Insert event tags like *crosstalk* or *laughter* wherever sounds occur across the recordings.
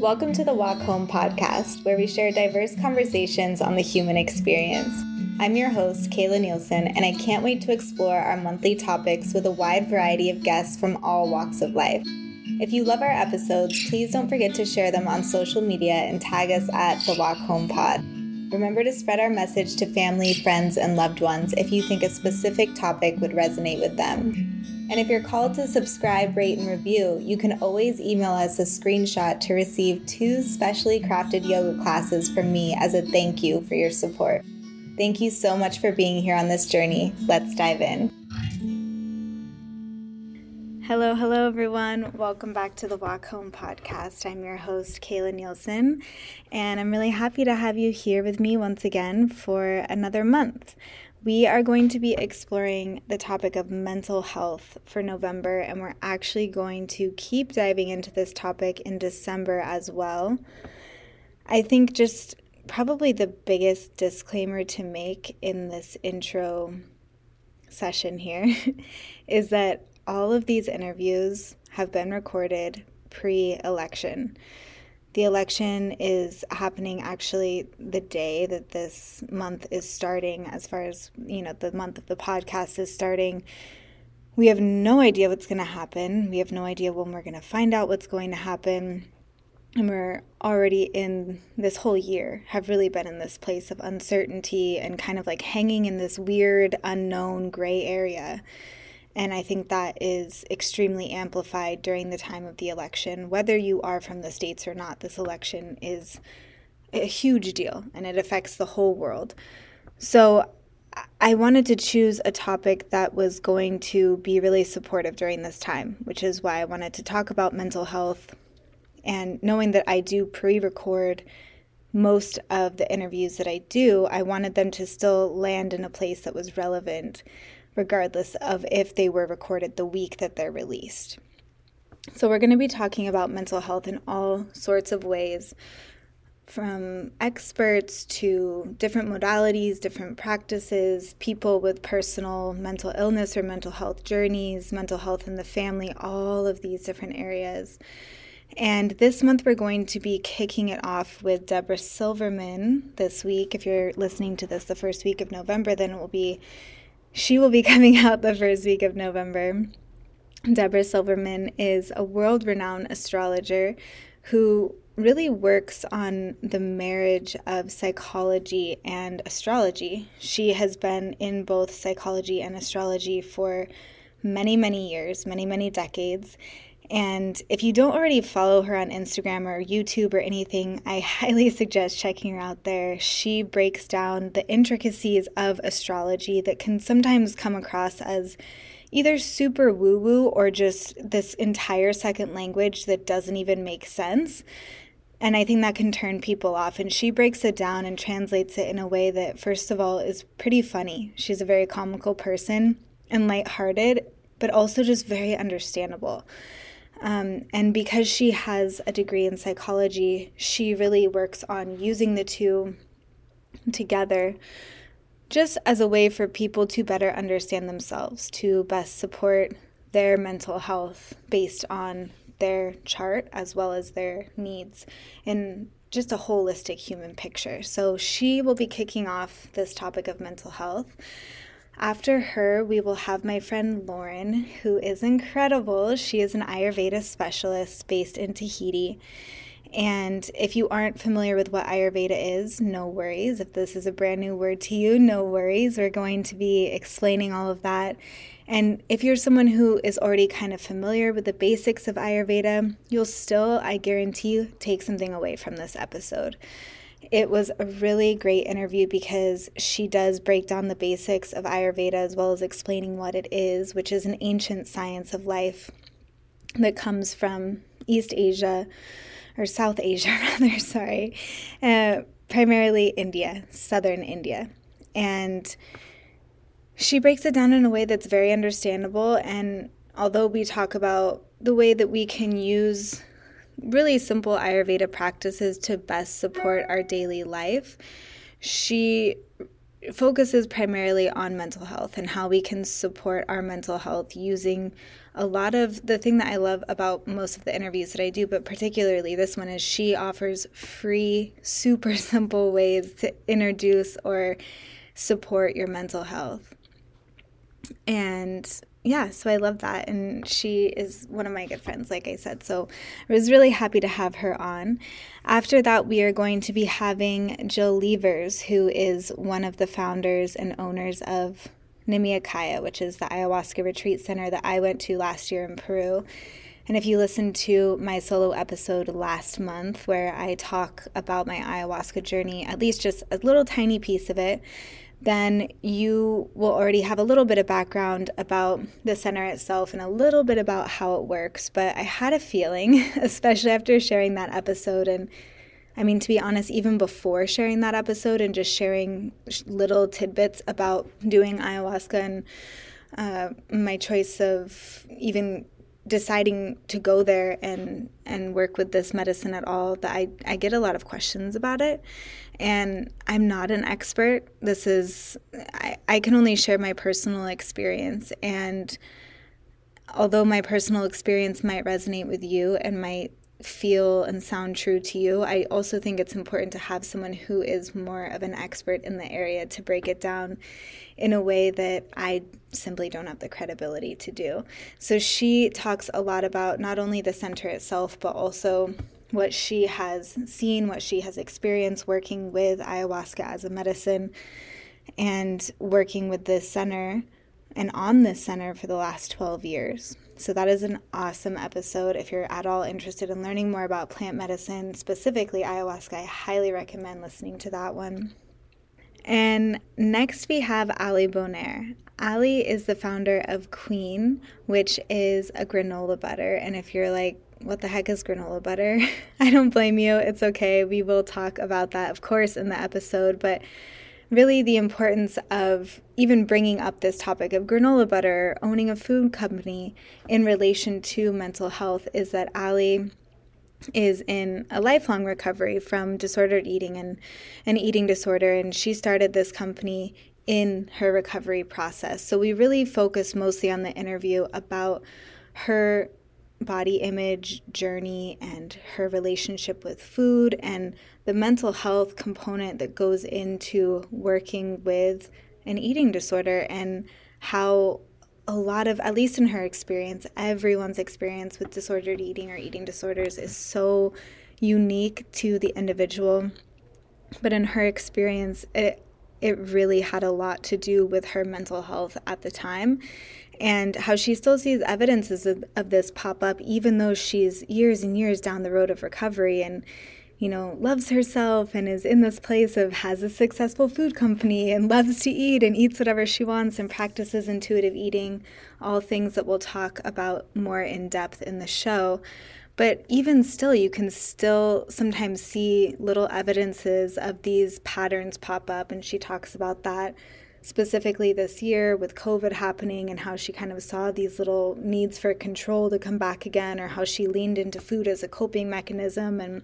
Welcome to the Walk Home podcast, where we share diverse conversations on the human experience. I'm your host, Kayla Nielsen, and I can't wait to explore our monthly topics with a wide variety of guests from all walks of life. If you love our episodes, please don't forget to share them on social media and tag us at the Walk Home Pod. Remember to spread our message to family, friends, and loved ones if you think a specific topic would resonate with them. And if you're called to subscribe, rate, and review, you can always email us a screenshot to receive two specially crafted yoga classes from me as a thank you for your support. Thank you so much for being here on this journey. Let's dive in. Hello, hello, everyone. Welcome back to the Walk Home podcast. I'm your host, Kayla Nielsen, and I'm really happy to have you here with me once again for another month. We are going to be exploring the topic of mental health for November, and we're actually going to keep diving into this topic in December as well. I think just probably the biggest disclaimer to make in this intro session here *laughs* is that all of these interviews have been recorded pre election. The election is happening actually the day that this month is starting, as far as, you know, the month of the podcast is starting. We have no idea what's going to happen. We have no idea when we're going to find out what's going to happen. And we're already in this whole year, have really been in this place of uncertainty and kind of like hanging in this weird, unknown gray area. And I think that is extremely amplified during the time of the election. Whether you are from the States or not, this election is a huge deal and it affects the whole world. So I wanted to choose a topic that was going to be really supportive during this time, which is why I wanted to talk about mental health. And knowing that I do pre record most of the interviews that I do, I wanted them to still land in a place that was relevant regardless of if they were recorded the week that they're released. So, we're going to be talking about mental health in all sorts of ways from experts to different modalities, different practices, people with personal mental illness or mental health journeys, mental health in the family, all of these different areas. And this month, we're going to be kicking it off with Debra Silverman this week. If you're listening to this the first week of November, then it will be she will be *laughs* coming out the first week of November. Debra Silverman is a world renowned astrologer who really works on the marriage of psychology and astrology. She has been in both psychology and astrology for many, many years, many, many decades. And if you don't already follow her on Instagram or YouTube or anything, I *laughs* highly suggest checking her out there. She breaks down the intricacies of astrology that can sometimes come across as either super woo woo or just this entire second language that doesn't even make sense. And I think that can turn people off. And she breaks it down and translates it in a way that, first of all, is pretty funny. She's a very comical person and lighthearted, but also just very understandable. Um, and because she has a degree in psychology, she really works on using the two together just as a way for people to better understand themselves, to best support their mental health based on their chart as well as their needs in just a holistic human picture. So she will be kicking off this topic of mental health. After her, we will have my friend Lauren, who is incredible. She is an Ayurveda specialist based in Tahiti. And if you aren't familiar with what Ayurveda is, no worries. If this is a brand new word to you, no worries. We're going to be explaining all of that. And if you're someone who is already kind of familiar with the basics of Ayurveda, you'll still, I guarantee, take something away from this episode. It was a really great interview because she does break down the basics of Ayurveda as well as explaining what it is, which is an ancient science of life that comes from East Asia or South Asia, *laughs* rather, sorry, uh, primarily India, southern India. And she breaks it down in a way that's very understandable. And although we talk about the way that we can use really simple Ayurveda practices to best support our daily life. She focuses primarily on mental health and how we can support our mental health using a lot of the thing that I love about most of the interviews that I do, but particularly this one, is she offers free, super *laughs* simple ways to introduce or support your mental health. And yeah, so I love that. And she is one of my good friends, like I said. So I was really happy to have her on. After that, we are going to be having Jill Levers, who is one of the founders and owners of Nimea Kaya, which is the ayahuasca retreat center that I went to last year in Peru. And if you listen to my solo episode last month, where I talk about my ayahuasca journey, at least just a little tiny piece of it, then you will already have a little bit of background about the center itself and a little bit about how it works. But I had a feeling, *laughs* especially after sharing that episode, and I mean, to be honest, even before sharing that episode and just sharing little tidbits about doing ayahuasca and uh, my choice of even deciding to go there and and work with this medicine at all that I, I get a lot of questions about it and I'm not an expert. This is, I, I can only share my personal experience. And although my personal experience might resonate with you and might feel and sound true to you, I also think it's important to have someone who is more of an expert in the area to break it down in a way that I simply don't have the credibility to do. So she talks a lot about not only the center itself, but also what she has seen, what she has experienced working with ayahuasca as a medicine and working with this center and on this center for the last 12 years. So, that is an awesome episode. If you're at all interested in learning more about plant medicine, specifically ayahuasca, I highly recommend listening to that one. And next we have Ali Bonar. Ali is the founder of Kween, which is a granola butter. And if you're like, what the heck is granola butter? *laughs* I don't blame you. It's okay. We will talk about that, of course, in the episode. But really, the importance of even bringing up this topic of granola butter, owning a food company in relation to mental health, is that Ali is in a lifelong recovery from disordered eating and an eating disorder. And she started this company in her recovery process. So we really focus mostly on the interview about her body image journey and her relationship with food and the mental health component that goes into working with an eating disorder and how a lot of at least in her experience everyone's experience with disordered eating or eating disorders is so unique to the individual. But in her experience it it really had a lot to do with her mental health at the time and how she still sees evidences of, of this pop up even though she's years and years down the road of recovery and you know loves herself and is in this place of has a successful food company and *laughs* loves to eat and eats whatever she wants and practices intuitive eating all things that we'll talk about more in depth in the show. But even still you can still sometimes see little evidences of these patterns pop up and she talks about that specifically this year with COVID happening and how she kind of saw these little needs for control to come back again, or how she leaned into food as a coping mechanism. And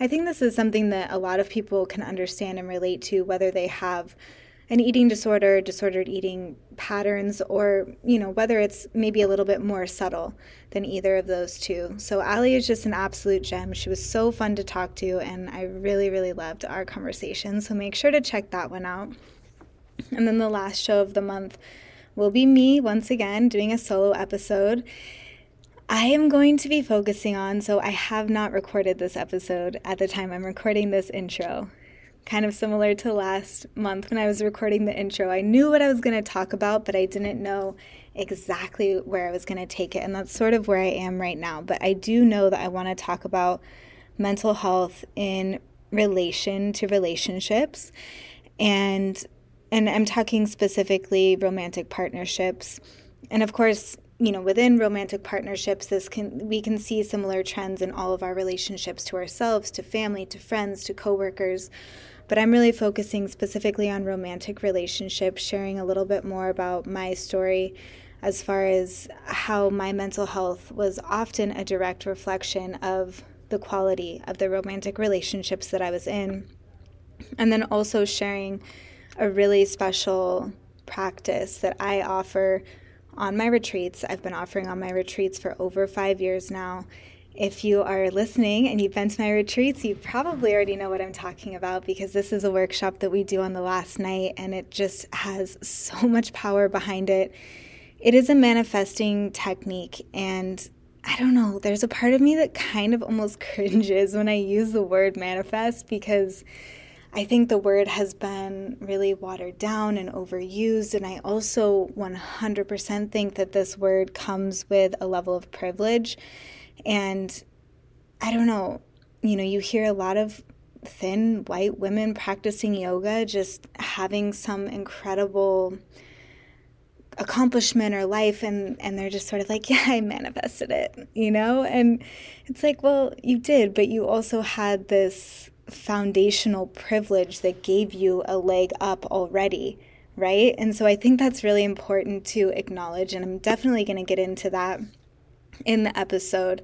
I think this is something that a lot of people can understand and relate to, whether they have an eating disorder, disordered eating patterns, or you know whether it's maybe a little bit more subtle than either of those two. So Ali is just an absolute gem. She was so fun to talk to, and I really, really loved our conversation. So make sure to check that one out. And then the last show of the month will be me once again doing a solo episode. I am going to be focusing on, so I have not recorded this episode at the time I'm recording this intro. Kind of similar to last month when I was recording the intro. I knew what I was going to talk about, but I didn't know exactly where I was going to take it. And that's sort of where I am right now. But I do know that I want to talk about mental health in relation to relationships and and I'm talking specifically romantic partnerships. And of course, you know, within romantic partnerships, this can we can see similar trends in all of our relationships to ourselves, to family, to friends, to coworkers. But I'm really focusing specifically on romantic relationships, sharing a little bit more about my story as far as how my mental health was often a direct reflection of the quality of the romantic relationships that I was in. And then also sharing a really special practice that I offer on my retreats. I've been offering on my retreats for over five years now. If you are listening and you've been to my retreats, you probably already know what I'm talking about because this is a workshop that we do on the last night and it just has so *laughs* much power behind it. It is a manifesting technique, and I don't know, there's a part of me that kind of almost *laughs* cringes when I use the word manifest because I think the word has been really watered down and overused. And I also 100% think that this word comes with a level of privilege. And I don't know, you know, you hear a lot of thin white women practicing yoga just having some incredible accomplishment or life and and they're just sort of like *laughs* yeah i manifested it you know and it's like well you did but you also had this foundational privilege that gave you a leg up already right and so i think that's really important to acknowledge and i'm definitely going to get into that in the episode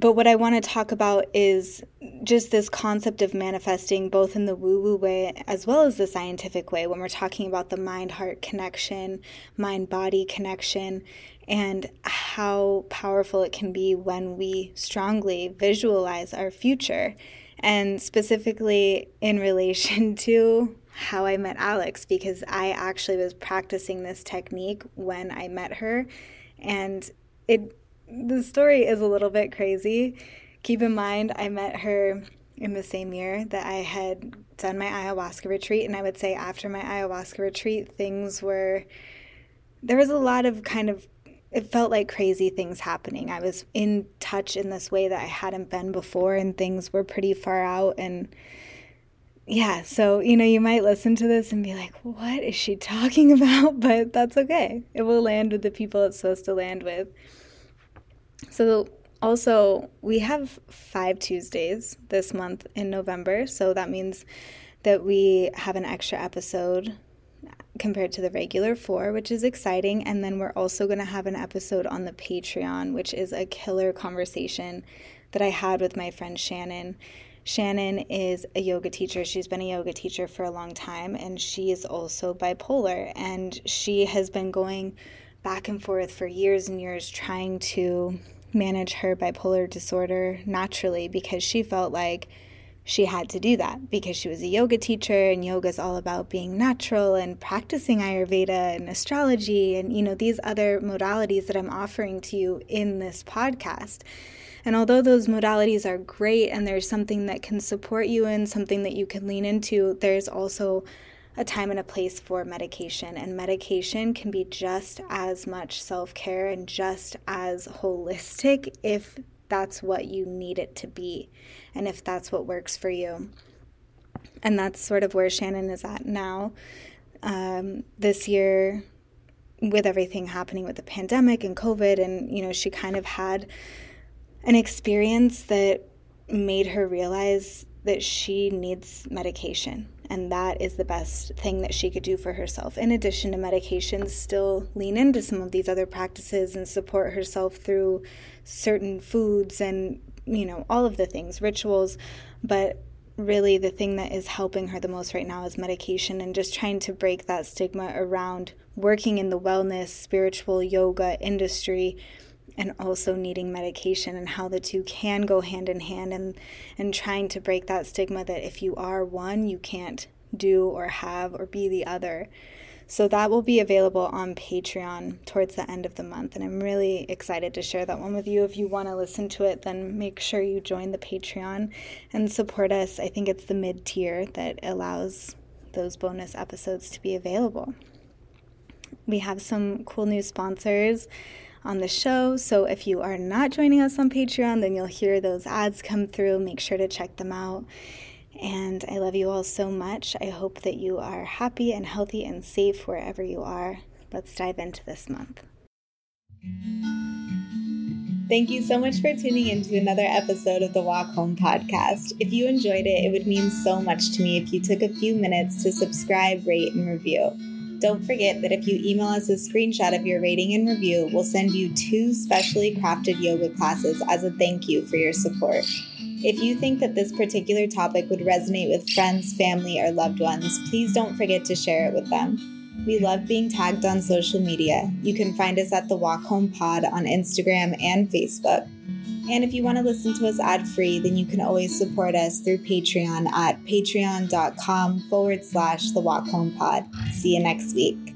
but what I want to talk about is just this concept of manifesting both in the woo woo way as well as the scientific way when we're talking about the mind heart connection, mind body connection, and how powerful it can be when we strongly visualize our future. And specifically in relation *laughs* to how I met Alex, because I actually was practicing this technique when I met her. And it the story is a little bit crazy. Keep in mind, I met her in the same year that I had done my ayahuasca retreat. And I would say after my ayahuasca retreat, things were, there was a lot of kind of, it felt like crazy things happening. I was in touch in this way that I hadn't been before, and things were pretty far out. And yeah, so, you know, you might listen to this and be like, what is she talking *laughs* about? But that's okay. It will land with the people it's supposed to land with. So, also, we have five Tuesdays this month in November. So, that means that we have an extra episode compared to the regular four, which is exciting. And then we're also going to have an episode on the Patreon, which is a killer conversation that I had with my friend Shannon. Shannon is a yoga teacher. She's been a yoga teacher for a long time, and she is also bipolar. And she has been going back and forth for years and years trying to manage her bipolar disorder naturally because she felt like she had to do that because she was a yoga teacher and yoga is all about being natural and practicing ayurveda and astrology and you know these other modalities that I'm offering to you in this podcast. And although those modalities are great and there's something that can support you and something that you can lean into, there's also a time and a place for medication. And medication can be just as much self care and just as holistic if that's what you need it to be and if that's what works for you. And that's sort of where Shannon is at now. Um, this year, with everything happening with the pandemic and COVID, and you know, she kind of had an experience that made her realize that she needs medication and that is the best thing that she could do for herself. In addition to medications, still lean into some of these other practices and support herself through certain foods and, you know, all of the things, rituals. But really, the thing that is helping her the most right now is medication and just trying to break that stigma around working in the wellness, spiritual yoga industry and also needing medication and how the two can go hand in hand and and trying to break that stigma that if you are one you can't do or have or be the other. So that will be available on Patreon towards the end of the month and I'm really excited to share that one with you. If you want to listen to it then make sure you join the Patreon and support us. I think it's the mid tier that allows those bonus episodes to be available. We have some cool new sponsors on the show. So if you are not joining us on Patreon, then you'll hear those ads come through. Make sure to check them out. And I love you all so much. I hope that you are happy and healthy and safe wherever you are. Let's dive into this month. Thank you so much for tuning in to another episode of the Walk Home podcast. If you enjoyed it, it would mean so much to me if you took a few minutes to subscribe, rate, and review. Don't forget that if you email us a screenshot of your rating and review, we'll send you two specially crafted yoga classes as a thank you for your support. If you think that this particular topic would resonate with friends, family, or loved ones, please don't forget to share it with them. We love being tagged on social media. You can find us at the Walk Home Pod on Instagram and Facebook. And if you want to listen to us ad free, then you can always support us through Patreon at patreon.com forward slash the Walk Home Pod. See you next week.